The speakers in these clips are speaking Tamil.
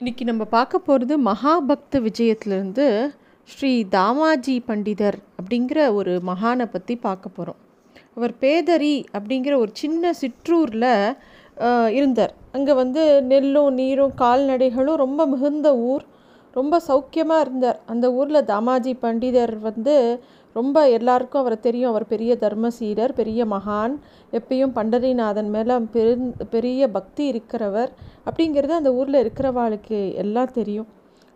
இன்றைக்கி நம்ம பார்க்க போகிறது மகாபக்த விஜயத்துலேருந்து ஸ்ரீ தாமாஜி பண்டிதர் அப்படிங்கிற ஒரு மகானை பற்றி பார்க்க போகிறோம் அவர் பேதரி அப்படிங்கிற ஒரு சின்ன சிற்றூரில் இருந்தார். அங்கே வந்து நெல்லும் நீரும் கால்நடைகளும் ரொம்ப மிகுந்த ஊர். ரொம்ப சௌக்கியமாக இருந்தார். அந்த ஊரில் தாமாஜி பண்டிதர் வந்து ரொம்ப எல்லாருக்கும் அவரை தெரியும். அவர் பெரிய தர்மசீரர் பெரிய மகான் எப்பயும் பண்டரிநாதன் மேலே பெரு பெரிய பக்தி இருக்கிறவர் அப்படிங்கிறது அந்த ஊரில் இருக்கிறவாளுக்கு எல்லாம் தெரியும்.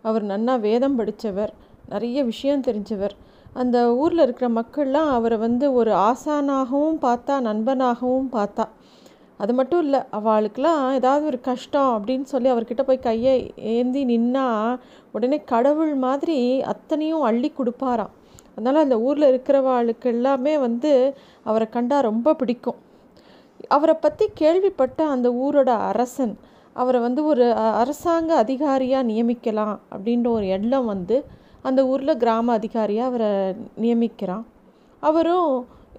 அவர் நன்னா வேதம் படித்தவர் நிறைய விஷயம் தெரிஞ்சவர். அந்த ஊரில் இருக்கிற மக்கள்லாம் அவரை வந்து ஒரு ஆசானாகவும் பார்த்தா நண்பனாகவும் பார்த்தா. அது மட்டும் இல்லை அவளுக்கெல்லாம் ஏதாவது ஒரு கஷ்டம் அப்படின்னு சொல்லி அவர்கிட்ட போய் கையை ஏந்தி நின்னா உடனே கடவுள் மாதிரி அத்தனையும் அள்ளி கொடுப்பாராம். அதனால் அந்த ஊரில் இருக்கிறவாளுக்கு எல்லாமே வந்து அவரை கண்டால் ரொம்ப பிடிக்கும். அவரை பற்றி கேள்விப்பட்ட அந்த ஊரோட அரசன் அவரை வந்து ஒரு அரசாங்க அதிகாரியாக நியமிக்கலாம் அப்படின்ற ஒரு எண்ணம் வந்து அந்த ஊரில் கிராம அதிகாரியாக அவரை நியமிக்கிறான். அவரும்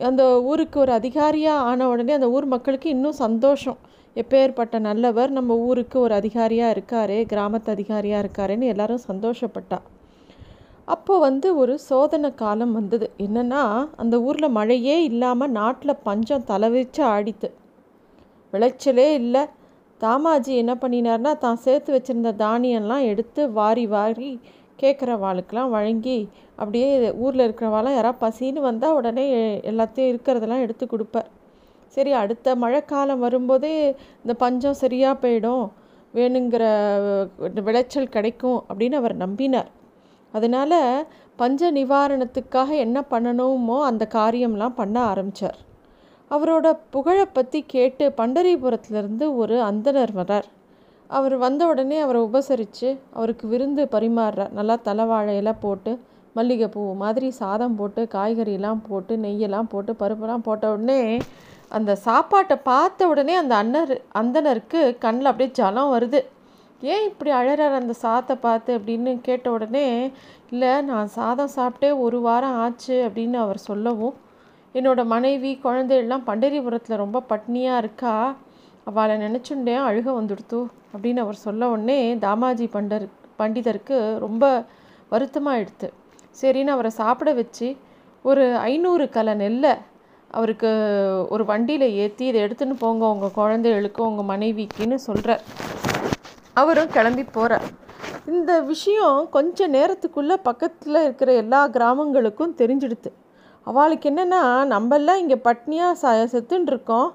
அந்த ஊருக்கு ஒரு அதிகாரியாக ஆன உடனே அந்த ஊர் மக்களுக்கு இன்னும் சந்தோஷம். எப்பேற்பட்ட நல்லவர் நம்ம ஊருக்கு ஒரு அதிகாரியாக இருக்காரு கிராமத்து அதிகாரியாக இருக்காருன்னு எல்லாரும் சந்தோஷப்பட்டா. அப்போது வந்து ஒரு சோதனை காலம் வந்தது. என்னென்னா அந்த ஊரில் மழையே இல்லாமல் நாட்டில் பஞ்சம் தலைவிரிச்சு ஆடித்து. விளைச்சலே இல்லை. தாமாஜி என்ன பண்ணினார்னா தான் சேர்த்து வச்சுருந்த தானியம்லாம் எடுத்து வாரி வாரி கேட்குறவாளுக்கெலாம் வழங்கி அப்படியே ஊரில் இருக்கிறவாளாம் யாராவது பசின்னு வந்தால் உடனே எல்லாத்தையும் இருக்கிறதெல்லாம் எடுத்து கொடுப்பார். சரி அடுத்த மழைக்காலம் வரும்போதே இந்த பஞ்சம் சரியாக போயிடும். வேணுங்கிற விளைச்சல் கிடைக்கும் அப்படின்னு அவர் நம்பினார். அதனால் பஞ்ச நிவாரணத்துக்காக என்ன பண்ணணுமோ அந்த காரியம்லாம் பண்ண ஆரம்பித்தார் அவரோட புகழை பற்றி கேட்டு பண்டரிபுரத்துலேருந்து ஒரு அந்தனர் வரார் அவர் வந்த உடனே அவரை உபசரித்து அவருக்கு விருந்து பரிமாறுறார். நல்லா தலைவாழையெல்லாம் போட்டு மல்லிகைப்பூ மாதிரி சாதம் போட்டு காய்கறியெல்லாம் போட்டு நெய்யெல்லாம் போட்டு பருப்பெல்லாம் போட்ட உடனே அந்த சாப்பாட்டை பார்த்த உடனே அந்த அண்ணர் அந்தனருக்கு கண்ணில் அப்படியே ஜலம் வருது. ஏன் இப்படி அழறார் அந்த சாதத்தை பார்த்து அப்படின்னு கேட்ட உடனே இல்லை நான் சாதம் சாப்பிட்டே ஒரு வாரம் ஆச்சு அப்படின்னு அவர் சொல்லவும் என்னோடய மனைவி குழந்தைகள்லாம் பண்டரிபுரத்தில் ரொம்ப பட்னியாக இருக்கா? அவளை நினச்சுண்டேன் அழுக வந்துடுத்து அப்படின்னு அவர் சொல்ல உடனே தாமாஜி பண்டர் பண்டிதருக்கு ரொம்ப வருத்தமாக எடுத்து சரின்னு அவரை சாப்பிட வச்சு ஒரு ஐநூறு கலை நெல்லை அவருக்கு ஒரு வண்டியில் ஏற்றி இதை எடுத்துன்னு போங்க உங்கள் குழந்தைகளுக்கு உங்கள் மனைவிக்குன்னு சொல்கிறார் அவரும் கிளம்பி போகிறார் இந்த விஷயம் கொஞ்ச நேரத்துக்குள்ளே பக்கத்தில் இருக்கிற எல்லா கிராமங்களுக்கும் தெரிஞ்சிடுது அவளுக்கு என்னென்னா நம்மெல்லாம் இங்கே பட்னியாக ச செத்துன்ட்ருக்கோம்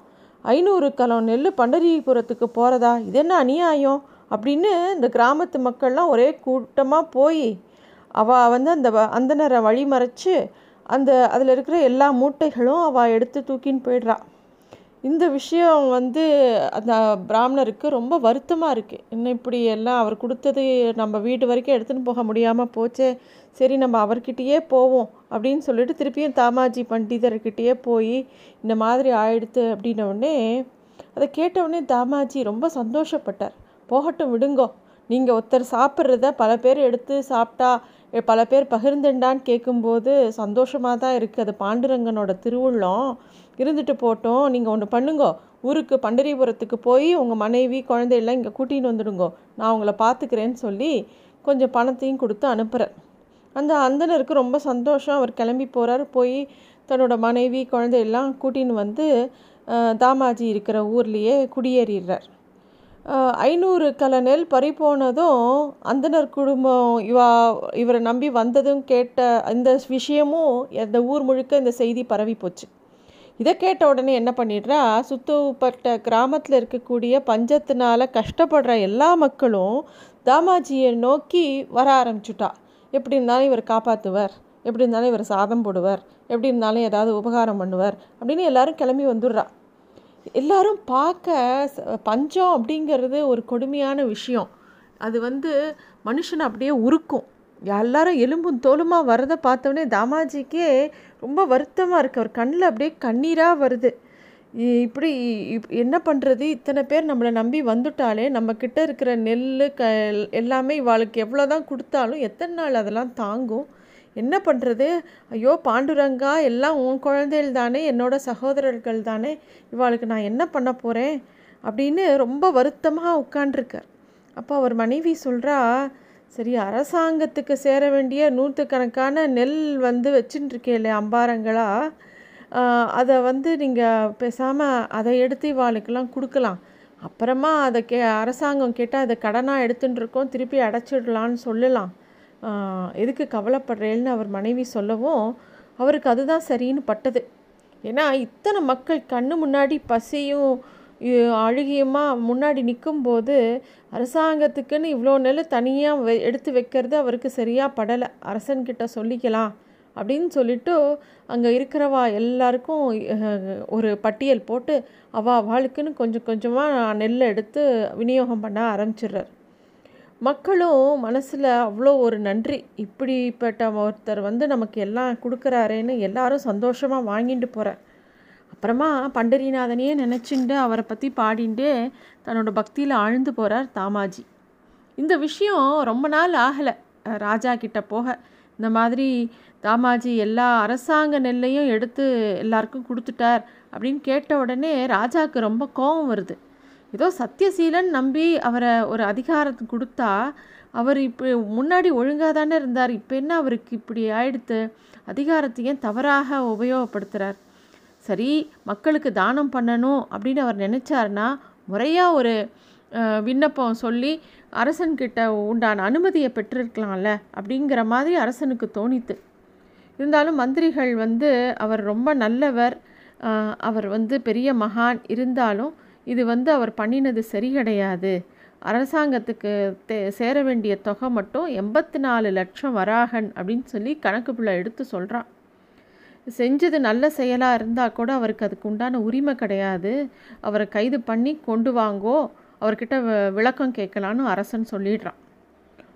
ஐநூறு கலம் நெல் பண்டரிபுரத்துக்கு போகிறதா இது என்ன அநியாயம்? அப்படின்னு இந்த கிராமத்து மக்கள்லாம் ஒரே கூட்டமாக போய் அவள் வந்து அந்த அந்தனரை வழிமறைச்சு அந்த அதில் இருக்கிற எல்லா மூட்டைகளும் அவள் எடுத்து தூக்கின்னு போயிடுறா. இந்த விஷயம் வந்து அந்த பிராமணருக்கு ரொம்ப வருத்தமாக இருக்குது இன்னும் இப்படி எல்லாம் அவர் கொடுத்தது நம்ம வீட்டு வரைக்கும் எடுத்துன்னு போக முடியாமல் போச்சே. சரி நம்ம அவர்கிட்டயே போவோம் அப்படின்னு சொல்லிட்டு திருப்பியும் தாமாஜி பண்டிதர்கிட்டயே போய் இந்த மாதிரி ஆயிடுத்து அப்படின்னோடனே அதை கேட்டவுடனே தாமாஜி ரொம்ப சந்தோஷப்பட்டார். போகட்டும் விடுங்கோ. நீங்கள் ஒருத்தர் சாப்பிட்றத பல பேர் எடுத்து சாப்பிட்டா பல பேர் பகிர்ந்துண்டான்னு கேட்கும்போது சந்தோஷமாக தான் இருக்குது அது பாண்டுரங்கனோட திருவுள்ளம். இருந்துட்டு போட்டோம். நீங்கள் ஒன்று பண்ணுங்கோ. ஊருக்கு பண்டரிபுரத்துக்கு போய் உங்கள் மனைவி குழந்தையெல்லாம் இங்கே கூட்டின்னு வந்துடுங்கோ. நான் உங்களை பார்த்துக்கிறேன்னு சொல்லி கொஞ்சம் பணத்தையும் கொடுத்து அனுப்புகிறேன் அந்த அந்தனருக்கு ரொம்ப சந்தோஷம். அவர் கிளம்பி போகிறார் போய் தன்னோட மனைவி குழந்தையெல்லாம் கூட்டின்னு வந்து தாமாஜி இருக்கிற ஊர்லேயே குடியேறிடுறார். ஐநூறு கலை நெல் பறி போனதும் அந்தனர் குடும்பம் இவா இவரை நம்பி வந்ததும் கேட்ட இந்த விஷயமும் இந்த ஊர் முழுக்க இந்த செய்தி பரவி போச்சு. இதை கேட்ட உடனே என்ன பண்ணிடுறா? சுத்தப்பட்ட கிராமத்தில் இருக்கக்கூடிய பஞ்சத்தினால கஷ்டப்படுற எல்லா மக்களும் தாமாஜியை நோக்கி வர ஆரம்பிச்சுட்டா. எப்படி இருந்தாலும் இவர் காப்பாற்றுவார் எப்படி இருந்தாலும் இவர் சாதம் போடுவார் எப்படி இருந்தாலும் ஏதாவது உபகாரம் பண்ணுவார் அப்படின்னு எல்லாரும் கிளம்பி வந்துடுறா. எல்லாரும் பார்க்க பஞ்சம் அப்படிங்கிறது ஒரு கொடுமையான விஷயம். அது வந்து மனுஷனை அப்படியே உருக்கும். எல்லாரும் எலும்பும் தோலுமாக வரதை பார்த்தோன்னே தாமாஜிக்கே ரொம்ப வருத்தமாக இருக்குது அவர் கண்ணில் அப்படியே கண்ணீராக வருது. இப்படி என்ன பண்ணுறது இத்தனை பேர் நம்மளை நம்பி வந்துட்டாலே நம்மக்கிட்ட இருக்கிற நெல் க எல்லாமே இவாளுக்கு எவ்வளோ தான் கொடுத்தாலும் எத்தனை நாள் அதெல்லாம் தாங்கும்? என்ன பண்ணுறது ஐயோ பாண்டுரங்கா எல்லாம் உன் குழந்தைகள் தானே என்னோட சகோதரர்கள் தானே இவாளுக்கு நான் என்ன பண்ண போகிறேன் அப்படின்னு ரொம்ப வருத்தமாக உட்காண்டிருக்கார் அப்போ அவர் மனைவி சொல்கிறா சரி அரசாங்கத்துக்கு சேர வேண்டிய நூற்றுக்கணக்கான நெல் வந்து வச்சுட்டு இருக்கேன் அம்பாரங்களா அதை வந்து நீங்கள் பேசாமல் அதை எடுத்து இவாளுக்கெல்லாம் கொடுக்கலாம். அப்புறமா அதை கே அரசாங்கம் கேட்டால் அதை கடனாக எடுத்துட்டுருக்கோம் திருப்பி அடைச்சிடலான்னு சொல்லலாம். எதுக்கு கவலைப்படுறேன்னு அவர் மனைவி சொல்லவும் அவருக்கு அதுதான் சரின்னு பட்டது. ஏன்னா இத்தனை மக்கள் கண்ணு முன்னாடி பசியும் அழுகியுமா முன்னாடி நிற்கும்போது அரசாங்கத்துக்குன்னு இவ்வளோ நெல் தனியாக எடுத்து வைக்கிறது அவருக்கு சரியாக படலை. அரசன்கிட்ட சொல்லிக்கலாம் அப்படின்னு சொல்லிட்டு அங்கே இருக்கிறவா எல்லாருக்கும் ஒரு பட்டியல் போட்டு அவா அவளுக்குன்னு கொஞ்சம் கொஞ்சமாக நெல்லை எடுத்து விநியோகம் பண்ண ஆரம்பிச்சிடுறார். மக்களும் மனசில் அவ்வளோ ஒரு நன்றி. இப்படிப்பட்ட ஒருத்தர் வந்து நமக்கு எல்லாம் கொடுக்குறாரேன்னு எல்லாரும் சந்தோஷமாக வாங்கிட்டு போகிறார் அப்புறமா பண்டரிநாதனையே நினச்சிண்டு அவரை பற்றி பாடிண்டே தன்னோட பக்தியில் ஆழ்ந்து போகிறார் தாமாஜி. இந்த விஷயம் ரொம்ப நாள் ஆகலை. ராஜா கிட்ட போக. இந்த மாதிரி தாமாஜி எல்லா அரசாங்க நெல்லையும் எடுத்து எல்லாருக்கும் கொடுத்துட்டார் அப்படின்னு கேட்ட உடனே ராஜாவுக்கு ரொம்ப கோபம் வருது. ஏதோ சத்தியசீலன் நம்பி அவரை ஒரு அதிகாரத்தை கொடுத்தா அவர் இப்போ முன்னாடி ஒழுங்காக தானே இருந்தார் இப்போ என்ன அவருக்கு இப்படி ஆயிடுத்து? அதிகாரத்தையும் தவறாக உபயோகப்படுத்துகிறார் சரி மக்களுக்கு தானம் பண்ணணும் அப்படின்னு அவர் நினச்சாருன்னா முறையாக ஒரு விண்ணப்பம் சொல்லி அரசன்கிட்ட உண்டான அனுமதியை பெற்றிருக்கலாம்ல அப்படிங்கிற மாதிரி அரசனுக்கு தோணித்து. இருந்தாலும் மந்திரிகள் வந்து அவர் ரொம்ப நல்லவர் அவர் வந்து பெரிய மகான் இருந்தாலும் இது வந்து அவர் பண்ணினது சரி கிடையாது. அரசாங்கத்துக்கு தே சேர வேண்டிய தொகை மட்டும் எண்பத்தி நாலு லட்சம் வராகன் அப்படின்னு சொல்லி கணக்கு பிள்ளை எடுத்து சொல்கிறான் செஞ்சது நல்ல செயலாக இருந்தால் கூட அவருக்கு அதுக்கு உண்டான உரிமை கிடையாது. அவரை கைது பண்ணி கொண்டு வாங்கோ அவர்கிட்ட விளக்கம் கேட்கலான்னு அரசன் சொல்லிடுறான்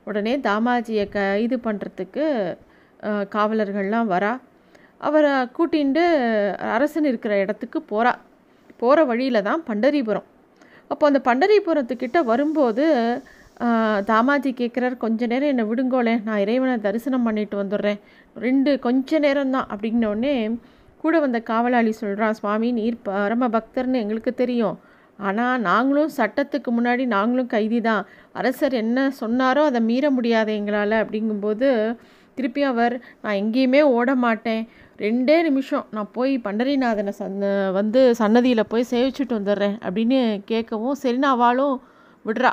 உடனே தாமாஜியை கைது பண்ணுறதுக்கு காவலர்கள்லாம் வரா. அவரை கூட்டிகிட்டு அரசன் இருக்கிற இடத்துக்கு போகிறா போகிற வழியில் தான் பண்டரிபுரம். அப்போ அந்த பண்டரிபுரத்துக்கிட்ட வரும்போது தாமாஜி கேட்குறார் கொஞ்ச நேரம் என்னை விடுங்கோலே நான் இறைவனை தரிசனம் பண்ணிட்டு வந்துடுறேன். ரெண்டு கொஞ்ச நேரம் தான். அப்படின்னோடனே கூட வந்த காவலாளி சொல்கிறான் சுவாமி நீர் பரம பக்தர்னு எங்களுக்கு தெரியும். ஆனால் நாங்களும் சட்டத்துக்கு முன்னாடி நாங்களும் கைதி தான். அரசர் என்ன சொன்னாரோ அதை மீற முடியாது எங்களால். அப்படிங்கும்போது திருப்பி அவர் நான் எங்கேயுமே ஓட மாட்டேன் ரெண்டே நிமிஷம். நான் போய் பண்டரிநாதனை சந்த வந்து சன்னதியில் போய் சேவிச்சுட்டு வந்துடுறேன் அப்படின்னு கேட்கவும் சரின்னு அவளும் விடுறா.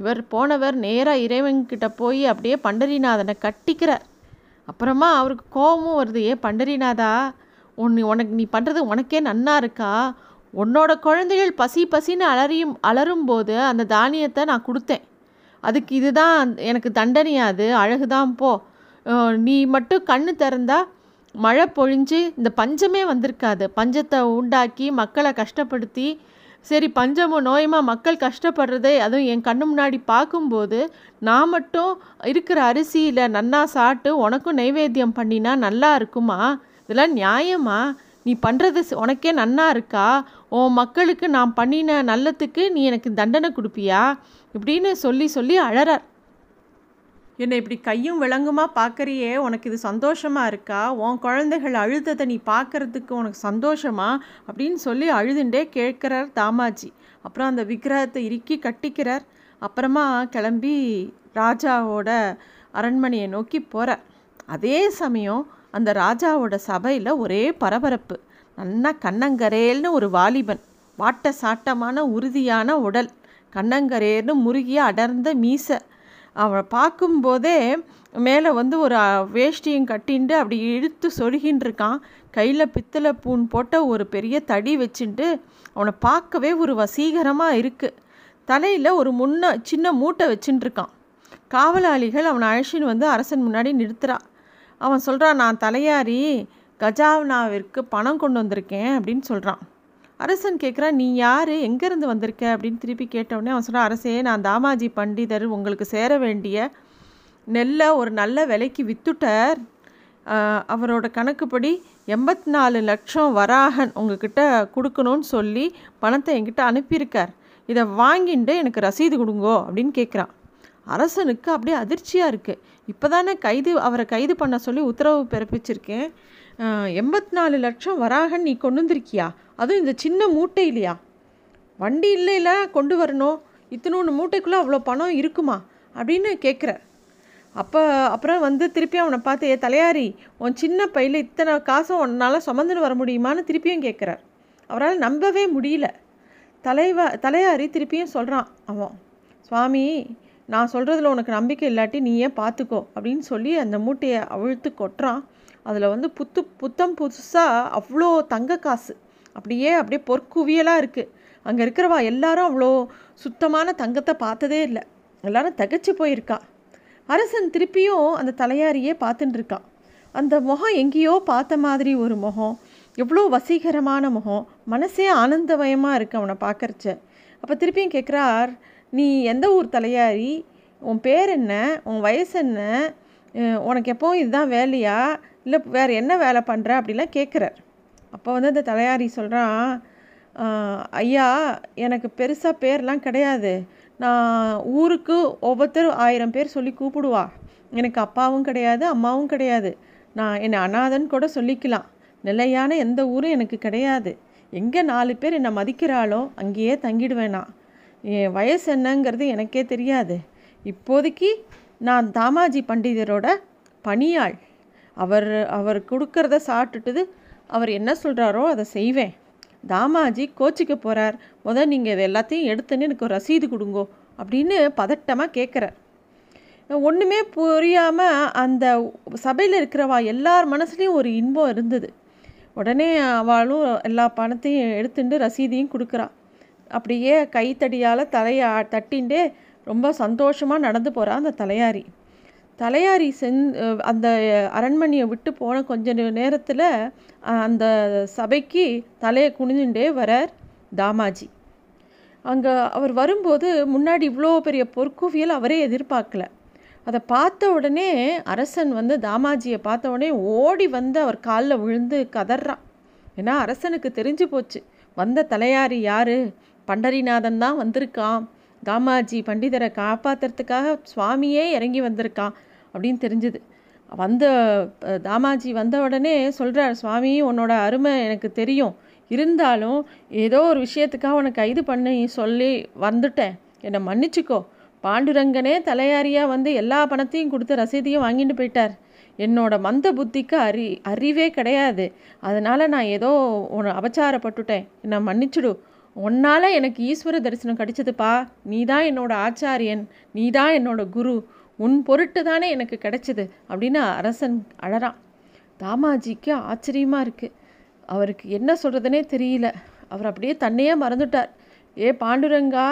இவர் போனவர் நேராக இறைவன்கிட்ட போய் அப்படியே பண்டரிநாதனை கட்டிக்கிறார். அப்புறமா அவருக்கு கோபமும் வருது. ஏ பண்டரிநாதா உன் உனக்கு நீ பண்ணுறது உனக்கே நன்னா இருக்கா? உன்னோட குழந்தைகள் பசி பசின்னு அலறியும் அலறும் போது அந்த தானியத்தை நான் கொடுத்தேன். அதுக்கு இதுதான் எனக்கு தண்டனையாது அழகுதான் போ. நீ மட்டும் கண்ணு திறந்தா மழை பொழிஞ்சு இந்த பஞ்சமே வந்திருக்காது. பஞ்சத்தை உண்டாக்கி மக்களை கஷ்டப்படுத்தி சரி பஞ்சமும் நோயுமா மக்கள் கஷ்டப்படுறதே அதுவும் என் கண்ணு முன்னாடி பார்க்கும்போது நான் மட்டும் இருக்கிற அரிசியில் நன்னா சாப்பிட்டு உனக்கும் நைவேத்தியம் பண்ணினா நல்லா இருக்குமா? இதெல்லாம் நியாயமா? நீ பண்ணுறது உனக்கே நன்னா இருக்கா? உன் மக்களுக்கு நான் பண்ணின நல்லத்துக்கு நீ எனக்கு தண்டனை கொடுப்பியா? இப்படின்னு சொல்லி சொல்லி அழறார். என்னை இப்படி கையும் விளங்குமா பார்க்குறியே? உனக்கு இது சந்தோஷமாக இருக்கா? உன் குழந்தைகள் அழுததை நீ பார்க்குறதுக்கு உனக்கு சந்தோஷமா? அப்படின்னு சொல்லி அழுதுண்டே கேட்குறார் தாமாஜி. அப்புறம் அந்த விக்கிரகத்தை இறுக்கி கட்டிக்கிறார். அப்புறமா கிளம்பி ராஜாவோட அரண்மனையை நோக்கி போகிறார் அதே சமயம் அந்த ராஜாவோட சபையில் ஒரே பரபரப்பு. நல்லா கண்ணங்கரேல்னு ஒரு வாலிபன் வாட்ட சாட்டமான உறுதியான உடல் கண்ணங்கரேர்னு முருகிய அடர்ந்த மீசை அவளை பார்க்கும்போதே மேலே வந்து ஒரு வேஷ்டியும் கட்டின்ட்டு அப்படி இழுத்து சொருகின்னு இருக்கான் கையில் பித்தளை பூன் போட்ட ஒரு பெரிய தடி வச்சுட்டு அவனை பார்க்கவே ஒரு வசீகரமாக இருக்குது தலையில் ஒரு முன்ன சின்ன மூட்டை வச்சுட்டு இருக்கான் காவலாளிகள் அவனை அழைச்சின்னு வந்து அரசன் முன்னாடி நிறுத்துறான் அவன் சொல்கிறான் நான் தலையாரி கஜாவ்னாவிற்கு பணம் கொண்டு வந்திருக்கேன் அப்படின்னு சொல்கிறான் அரசன் கேட்குறான் நீ யார்? எங்கேருந்து வந்திருக்க? அப்படின்னு திருப்பி கேட்டவுடனே அவன் சொன்னான் அரசே நான் தாமாஜி பண்டிதர் உங்களுக்கு சேர வேண்டிய நெல்லை ஒரு நல்ல விலைக்கு வித்துட்டார். அவரோட கணக்குப்படி எண்பத்தி நாலு லட்சம் வராகன் உங்ககிட்ட கொடுக்கணும்னு சொல்லி பணத்தை என்கிட்ட அனுப்பியிருக்கார். இதை வாங்கிட்டு எனக்கு ரசீது கொடுங்கோ அப்படின்னு கேட்குறான் அரசனுக்கு அப்படியே அதிர்ச்சியாக இருக்குது இப்போ தானே கைது அவரை கைது பண்ண சொல்லி உத்தரவு பிறப்பிச்சிருக்கேன். எண்பத்தி நாலு லட்சம் வராகன் நீ கொண்டு வந்திருக்கியா? அதுவும் இந்த சின்ன மூட்டை இல்லையா வண்டி இல்லைல்ல கொண்டு வரணும். இத்தனோன்னு மூட்டைக்குள்ளே அவ்வளோ பணம் இருக்குமா? அப்படின்னு கேட்குறார். அப்போ அப்புறம் வந்து திருப்பி அவனை பார்த்து ஏ தலையாரி உன் சின்ன பையில் இத்தனை காசும் உன்னால் சுமந்துன்னு வர முடியுமான்னு திருப்பியும் கேட்குறார். அவரால் நம்பவே முடியல. தலைவா தலையாரி திருப்பியும் சொல்கிறான் அவன் சுவாமி நான் சொல்கிறதுல உனக்கு நம்பிக்கை இல்லாட்டி நீயே பார்த்துக்கோ அப்படின்னு சொல்லி அந்த மூட்டையை அவிழ்த்து கொட்டுறான். அதில் வந்து புத்து புத்தம் புதுசாக அவ்வளோ தங்க காசு. அப்படியே அப்படியே பொற்குவியலாக இருக்குது அங்கே இருக்கிறவா எல்லாரும் அவ்வளோ சுத்தமான தங்கத்தை பார்த்ததே இல்லை. எல்லாரும் தகச்சு போயிருக்கா. அரசன் திருப்பியும் அந்த தலையாரியே பார்த்துட்டு இருக்கான் அந்த முகம் எங்கேயோ பார்த்த மாதிரி ஒரு முகம். எவ்வளோ வசீகரமான முகம். மனசே ஆனந்தமயமாக இருக்கு அவனை பார்க்கறச்ச. அப்போ திருப்பியும் கேட்குறார் நீ எந்த ஊர் தலையாரி? உன் பேர் என்ன? உன் வயசு என்ன? உனக்கு எப்போவும் இதுதான் வேலையா? இல்லை வேறு என்ன வேலை பண்ணுற அப்படிலாம் கேட்குறார் அப்போ வந்து அந்த தலையாரி சொல்கிறான் ஐயா எனக்கு பெருசாக பேர்லாம் கிடையாது. நான் ஊருக்கு ஒவ்வொருத்தரும் ஆயிரம் பேர் சொல்லி கூப்பிடுவா. எனக்கு அப்பாவும் கிடையாது அம்மாவும் கிடையாது. நான் என்னை அனாதன் கூட சொல்லிக்கலாம். நிலையான எந்த ஊரும் எனக்கு கிடையாது. எங்கே நாலு பேர் என்னை மதிக்கிறாளோ அங்கேயே தங்கிடுவேன்? நான் என் வயசு என்னங்கிறது எனக்கே தெரியாது. இப்போதைக்கு நான் தாமாஜி பண்டிதரோட பணியாள். அவர் அவர் கொடுக்கறத சாப்பிட்டுட்டு அவர் என்ன சொல்கிறாரோ அதை செய்வேன். தாமாஜி கோச்சிக்க போகிறார் முதல் நீங்கள் இதை எல்லாத்தையும் எடுத்துன்னு எனக்கு ரசீது கொடுங்கோ அப்படின்னு பதட்டமாக கேட்குறார் ஒன்றுமே புரியாமல் அந்த சபையில் இருக்கிறவா எல்லார் மனசுலேயும் ஒரு இன்பம் இருந்தது. உடனே அவளும் எல்லா பணத்தையும் எடுத்துட்டு ரசீதையும் கொடுக்குறா. அப்படியே கைத்தடியால் தலையை தட்டின்ண்டே ரொம்ப சந்தோஷமாக நடந்து போகிறா அந்த தலையாரி. தலையாரி செந் அந்த அரண்மனையை விட்டு போன கொஞ்ச நேரத்தில் அந்த சபைக்கு தலையை குனிஞ்சுட்டே வரார் தாமாஜி. அங்கே அவர் வரும்போது முன்னாடி இவ்வளோ பெரிய பொற்குவியல் அவரே எதிர்பார்க்கல. அதை பார்த்த உடனே அரசன் வந்து தாமாஜியை பார்த்த உடனே ஓடி வந்து அவர் காலில் விழுந்து கதறான். ஏன்னா அரசனுக்கு தெரிஞ்சு போச்சு. வந்த தலையாரி யார்? பண்டரிநாதன் தான் வந்திருக்கான். தாமாஜி பண்டிதரை காப்பாற்றுறதுக்காக சுவாமியே இறங்கி வந்திருக்கான் அப்படின்னு தெரிஞ்சுது. வந்த தாமாஜி வந்த உடனே சொல்கிறார் சுவாமி உன்னோட அருமை எனக்கு தெரியும். இருந்தாலும் ஏதோ ஒரு விஷயத்துக்காக உனக்கு கைது பண்ணி சொல்லி வந்துட்டேன். என்னை மன்னிச்சுக்கோ. பாண்டுரங்கனே தலையாரியாக வந்து எல்லா பணத்தையும் கொடுத்து ரசீதையும் வாங்கிட்டு போயிட்டார். என்னோட மந்த புத்திக்கு அறி அறிவே கிடையாது. அதனால் நான் ஏதோ உன அபச்சாரப்பட்டுட்டேன். என்னை மன்னிச்சுடு. உன்னால் எனக்கு ஈஸ்வர தரிசனம் கிடைச்சதுப்பா. நீ தான் என்னோட ஆச்சாரியன் நீ தான் என்னோட குரு உன் பொருட்டு தானே எனக்கு கிடைச்சது அப்படின்னு அரசன் அழறான். தாமாஜிக்கு ஆச்சரியமாக இருக்குது அவருக்கு என்ன சொல்கிறதுனே தெரியல. அவர் அப்படியே தன்னையே மறந்துட்டார். ஏ பாண்டுரங்கா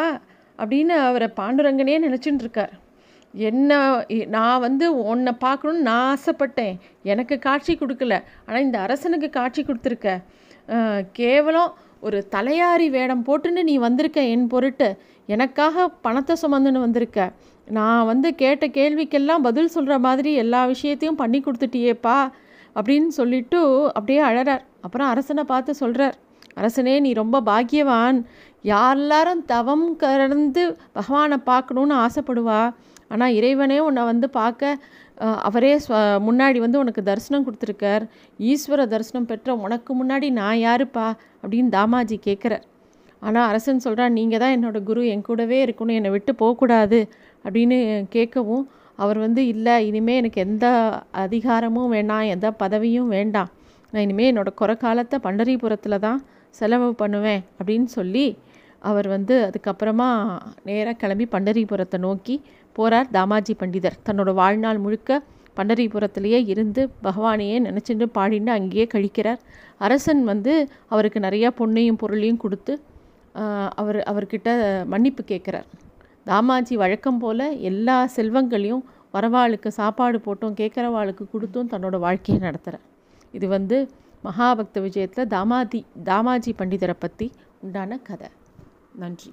அப்படின்னு அவரை பாண்டுரங்கனே நினச்சிட்டு இருக்கார். என்ன நான் வந்து உன்னை பார்க்கணுன்னு நான் ஆசைப்பட்டேன். எனக்கு காட்சி கொடுக்கல. ஆனால் இந்த அரசனுக்கு காட்சி கொடுத்துருக்க. கேவலம் ஒரு தலையாரி வேடம் போட்டுன்னு நீ வந்திருக்க என் பொருட்டு எனக்காக பணத்தை சுமந்துன்னு வந்திருக்க. நான் வந்து கேட்ட கேள்விக்கெல்லாம் பதில் சொல்கிற மாதிரி எல்லா விஷயத்தையும் பண்ணி கொடுத்துட்டியேப்பா அப்படின்னு சொல்லிட்டு அப்படியே அழறார். அப்புறம் அரசனை பார்த்து சொல்கிறார் அரசனே நீ ரொம்ப பாக்கியவான். எல்லாரும் தவம் கறந்து பகவானை பார்க்கணுன்னு ஆசைப்படுவா. ஆனால் இறைவனே உன்னை வந்து பார்க்க அவரே முன்னாடி வந்து உனக்கு தரிசனம் கொடுத்துருக்கார். ஈஸ்வர தரிசனம் பெற்ற உனக்கு முன்னாடி நான் யாருப்பா? அப்படின்னு தாமாஜி கேட்குறார். ஆனால் அரசன் சொல்கிறான் நீங்கள் தான் என்னோடய குரு என் கூடவே இருக்கணும் என்னை விட்டு போகக்கூடாது. அப்படின்னு கேட்கவும் அவர் வந்து இல்லை இனிமேல் எனக்கு எந்த அதிகாரமும் வேண்டாம் எந்த பதவியும் வேண்டாம். நான் இனிமேல் என்னோடய குறை காலத்தை பண்டரிபுரத்தில் தான் செலவு பண்ணுவேன். அப்படின்னு சொல்லி அவர் வந்து அதுக்கப்புறமா நேராக கிளம்பி பண்டரிபுரத்தை நோக்கி போகிறார் தாமாஜி பண்டிதர். தன்னோட வாழ்நாள் முழுக்க பண்டரிபுரத்திலேயே இருந்து பகவானையே நினச்சிட்டு பாடிட்டு அங்கேயே கழிக்கிறார். அரசன் வந்து அவருக்கு நிறையா பொண்ணையும் பொருளையும் கொடுத்து அவர் அவர்கிட்ட மன்னிப்பு கேட்குறார். தாமாஜி வழக்கம் போல் எல்லா செல்வங்களையும் வரவாளுக்கு சாப்பாடு போட்டும் கேட்குறவாளுக்கு கொடுத்தும் தன்னோட வாழ்க்கையை நடத்துகிறார் இது வந்து மகாபக்த விஜயத்தில் தாமாதி தாமாஜி பண்டிதரை பற்றி உண்டான கதை. நன்றி.